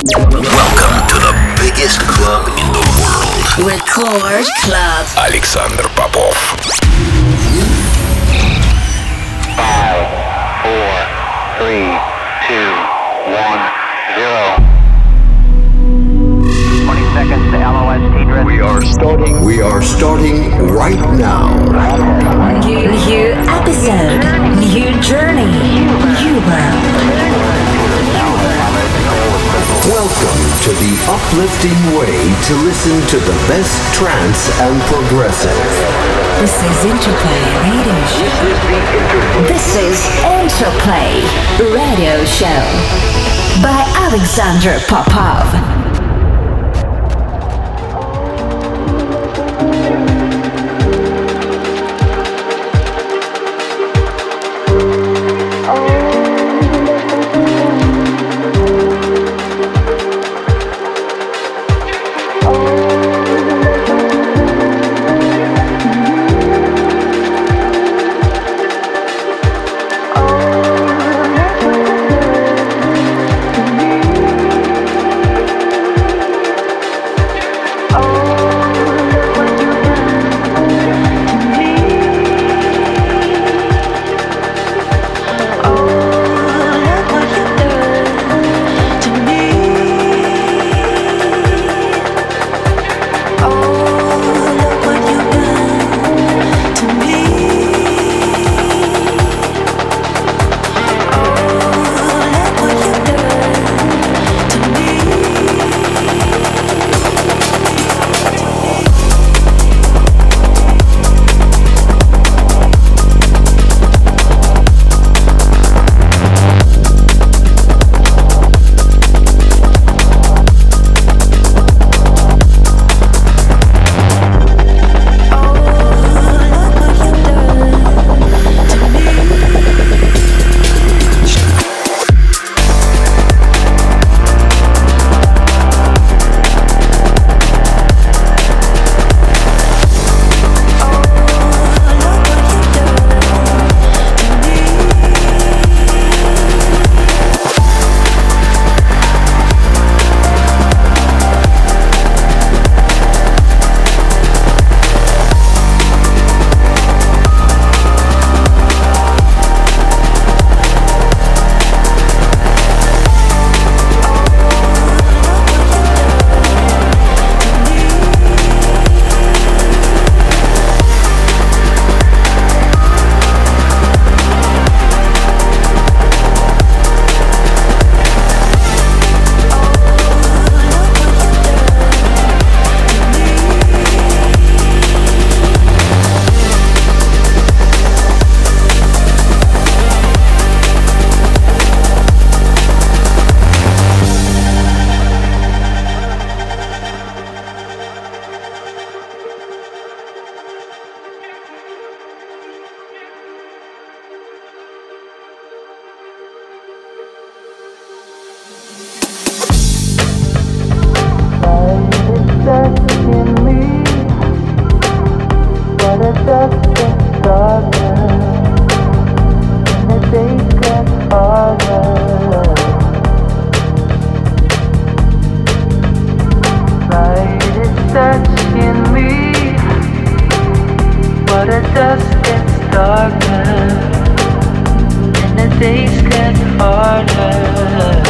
Welcome to the biggest club in the world. Record Club. Александр Попов. Five, four, three, two, one, zero. 20 seconds to LOS dress. We are starting. We are starting right now. New episode. New journey. New world. Welcome to the uplifting way to listen to the best trance and progressive. This is Interplay Radio Show. This is Interplay Radio Show by Alexander Popov. that's in me, but at dust gets darker and the days get harder.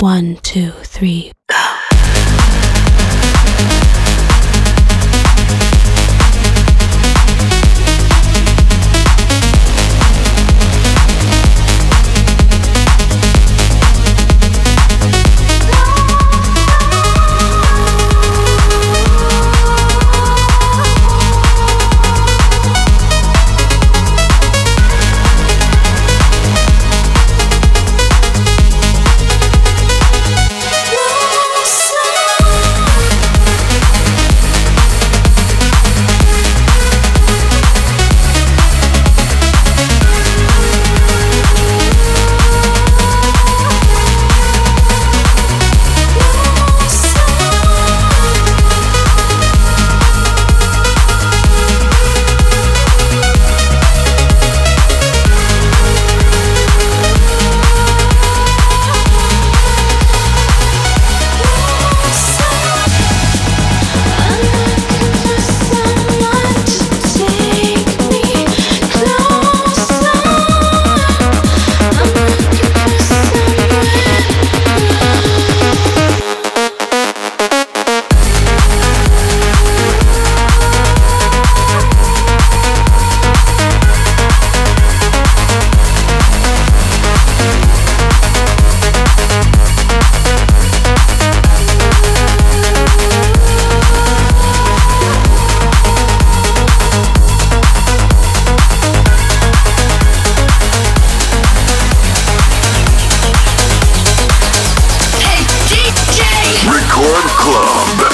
One, two, three, Club.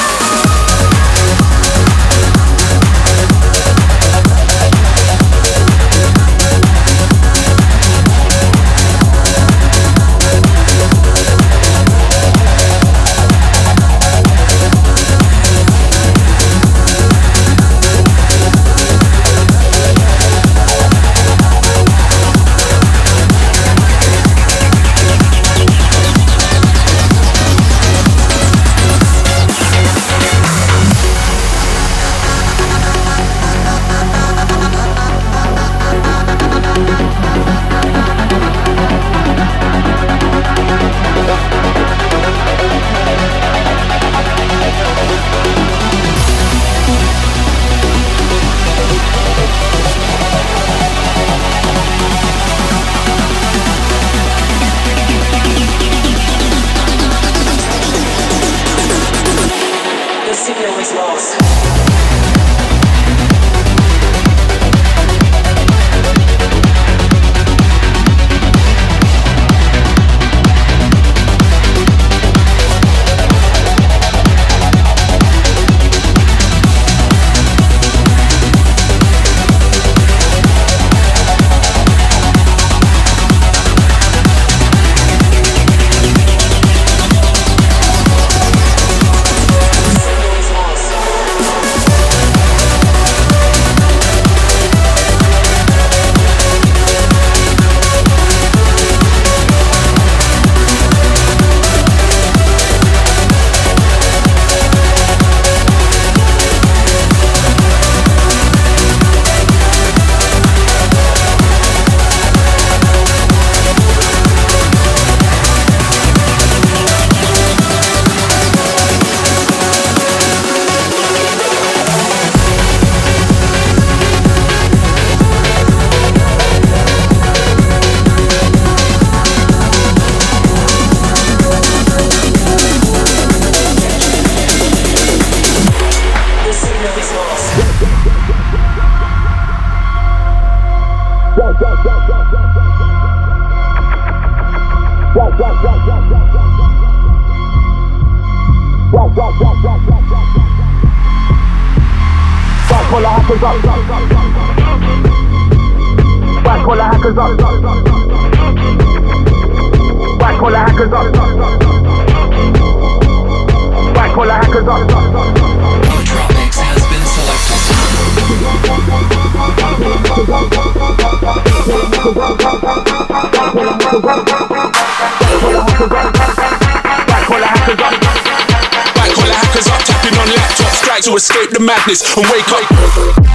Go. escape the madness and wake up.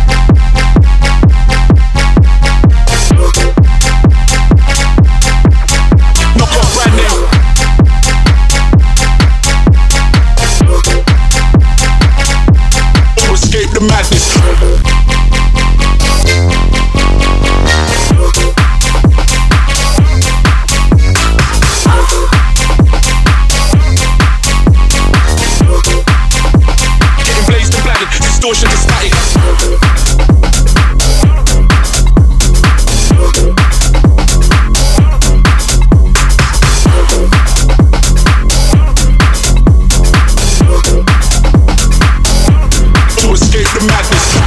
madness.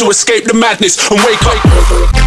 To escape the madness and wake up.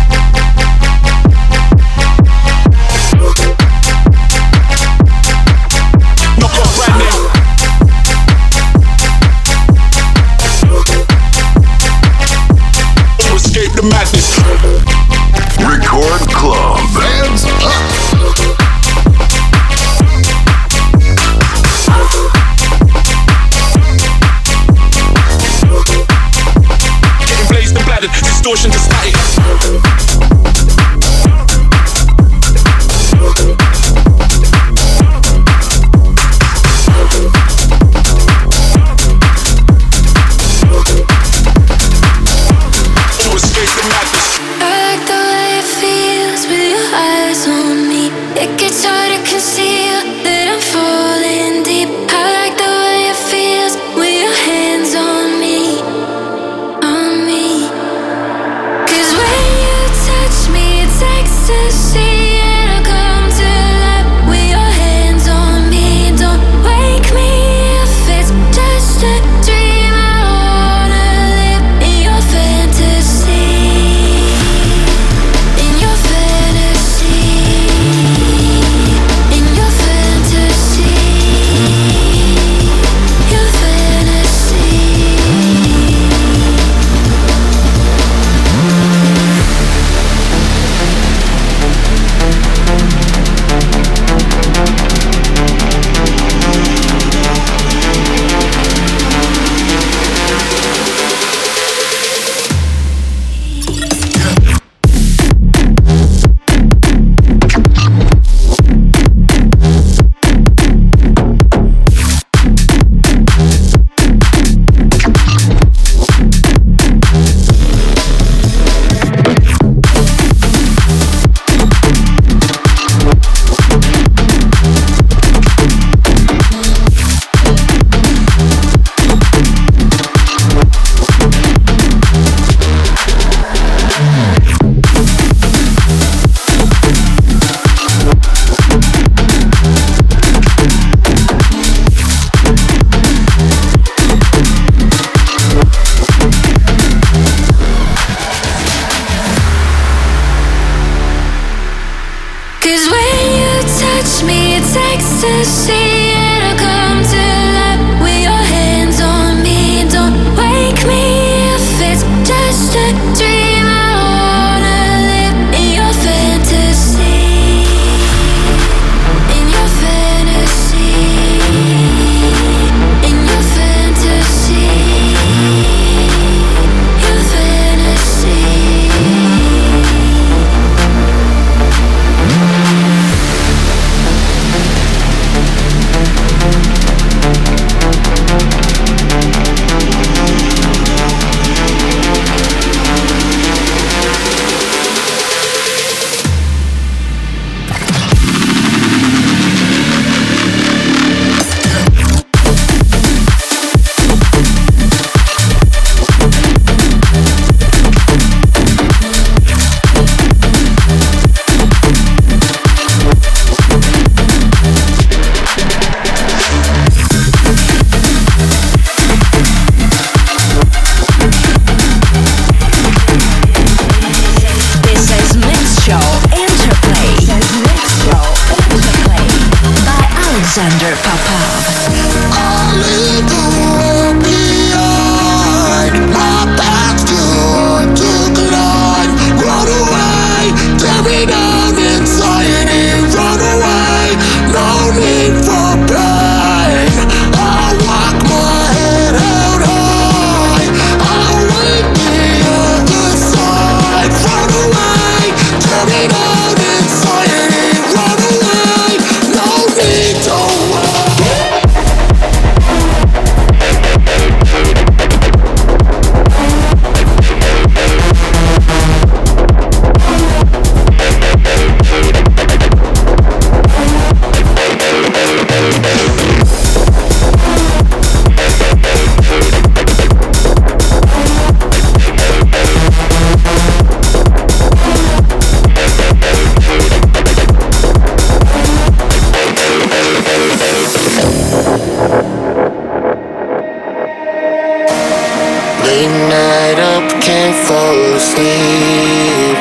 Fall asleep.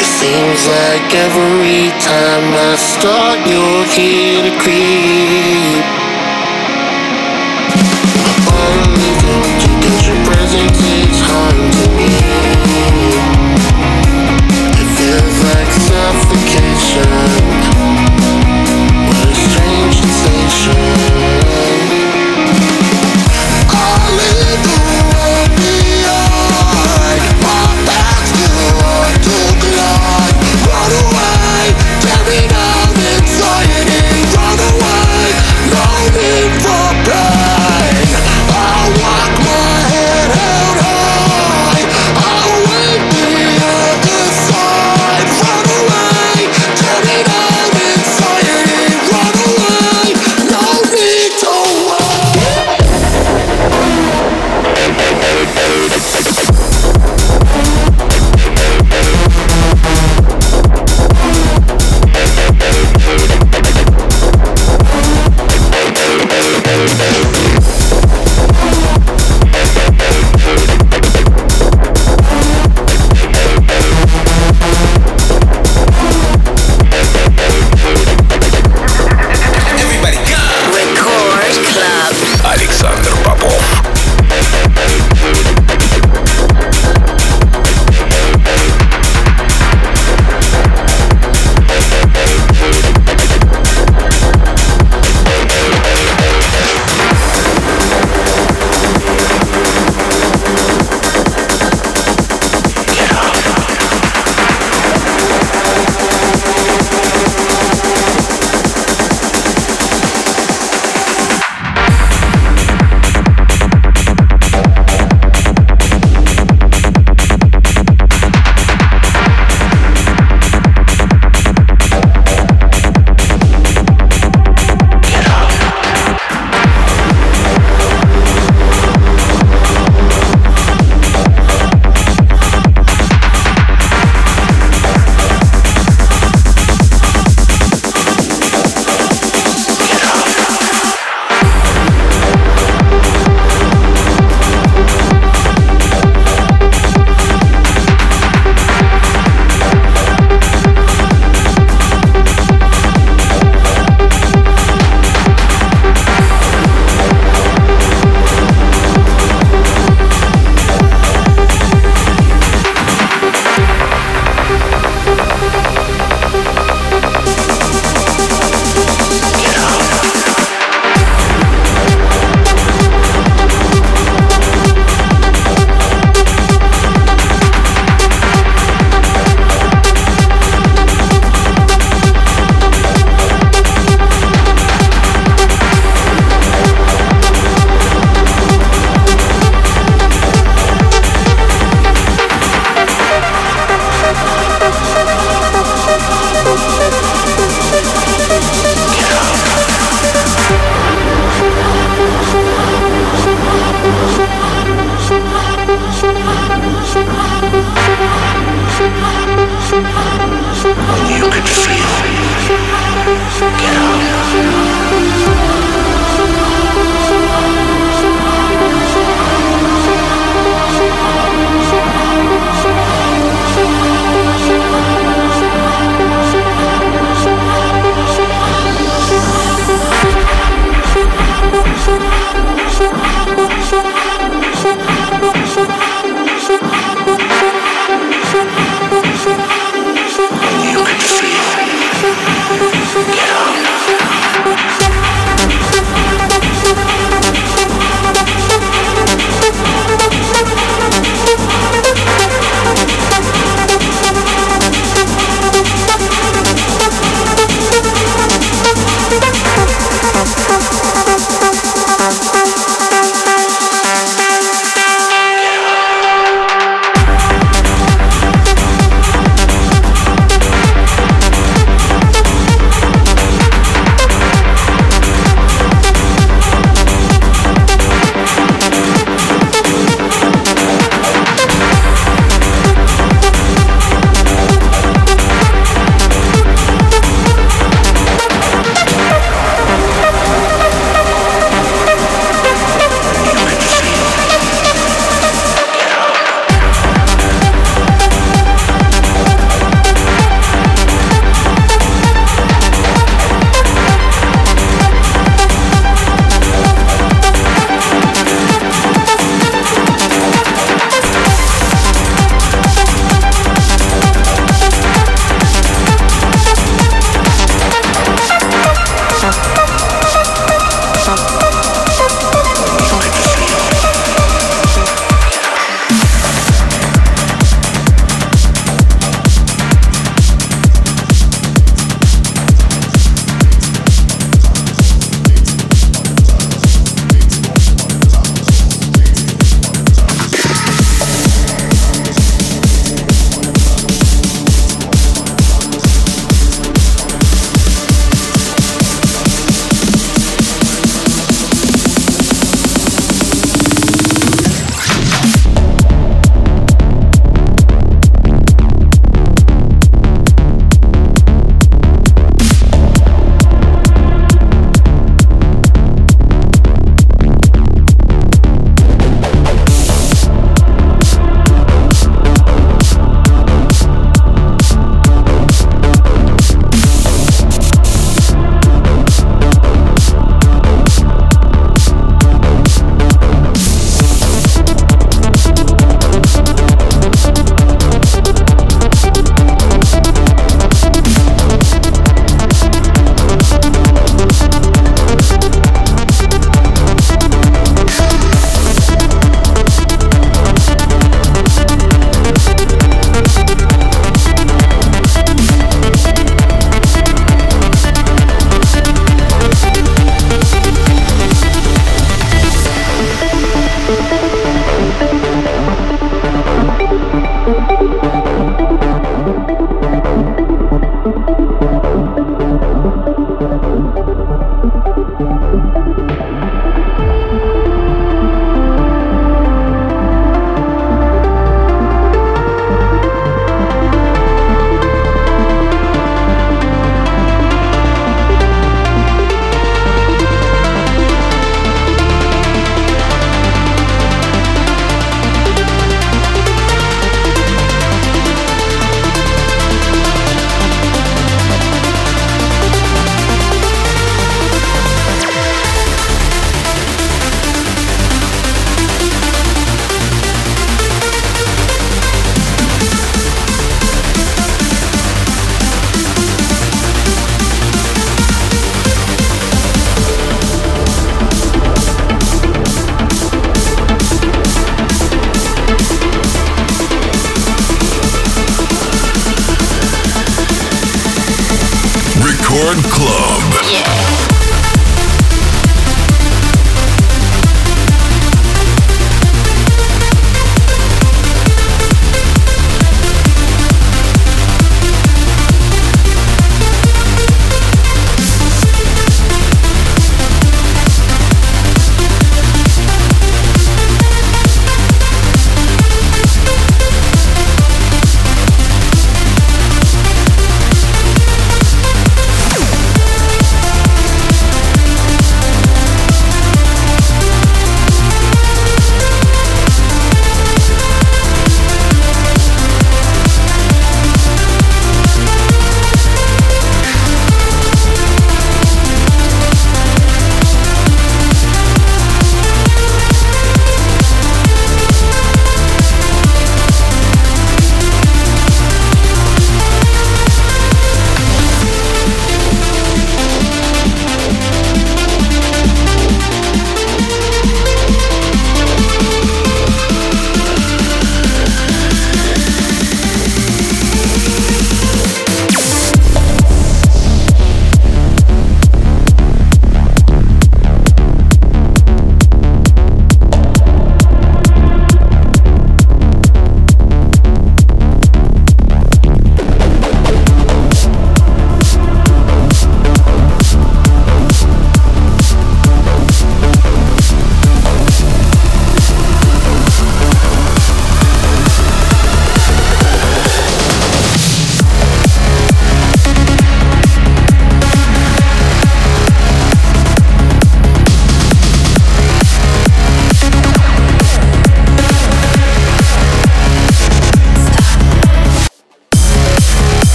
It seems like every time I start, you're here to creep. Only get your presence is harm me. It feels like suffocation. What a strange sensation.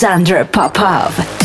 Alexander Popov.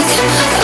music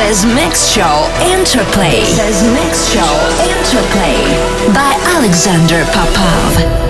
Is Mix Show Interplay. Is Mix Show Interplay by Alexander Popov.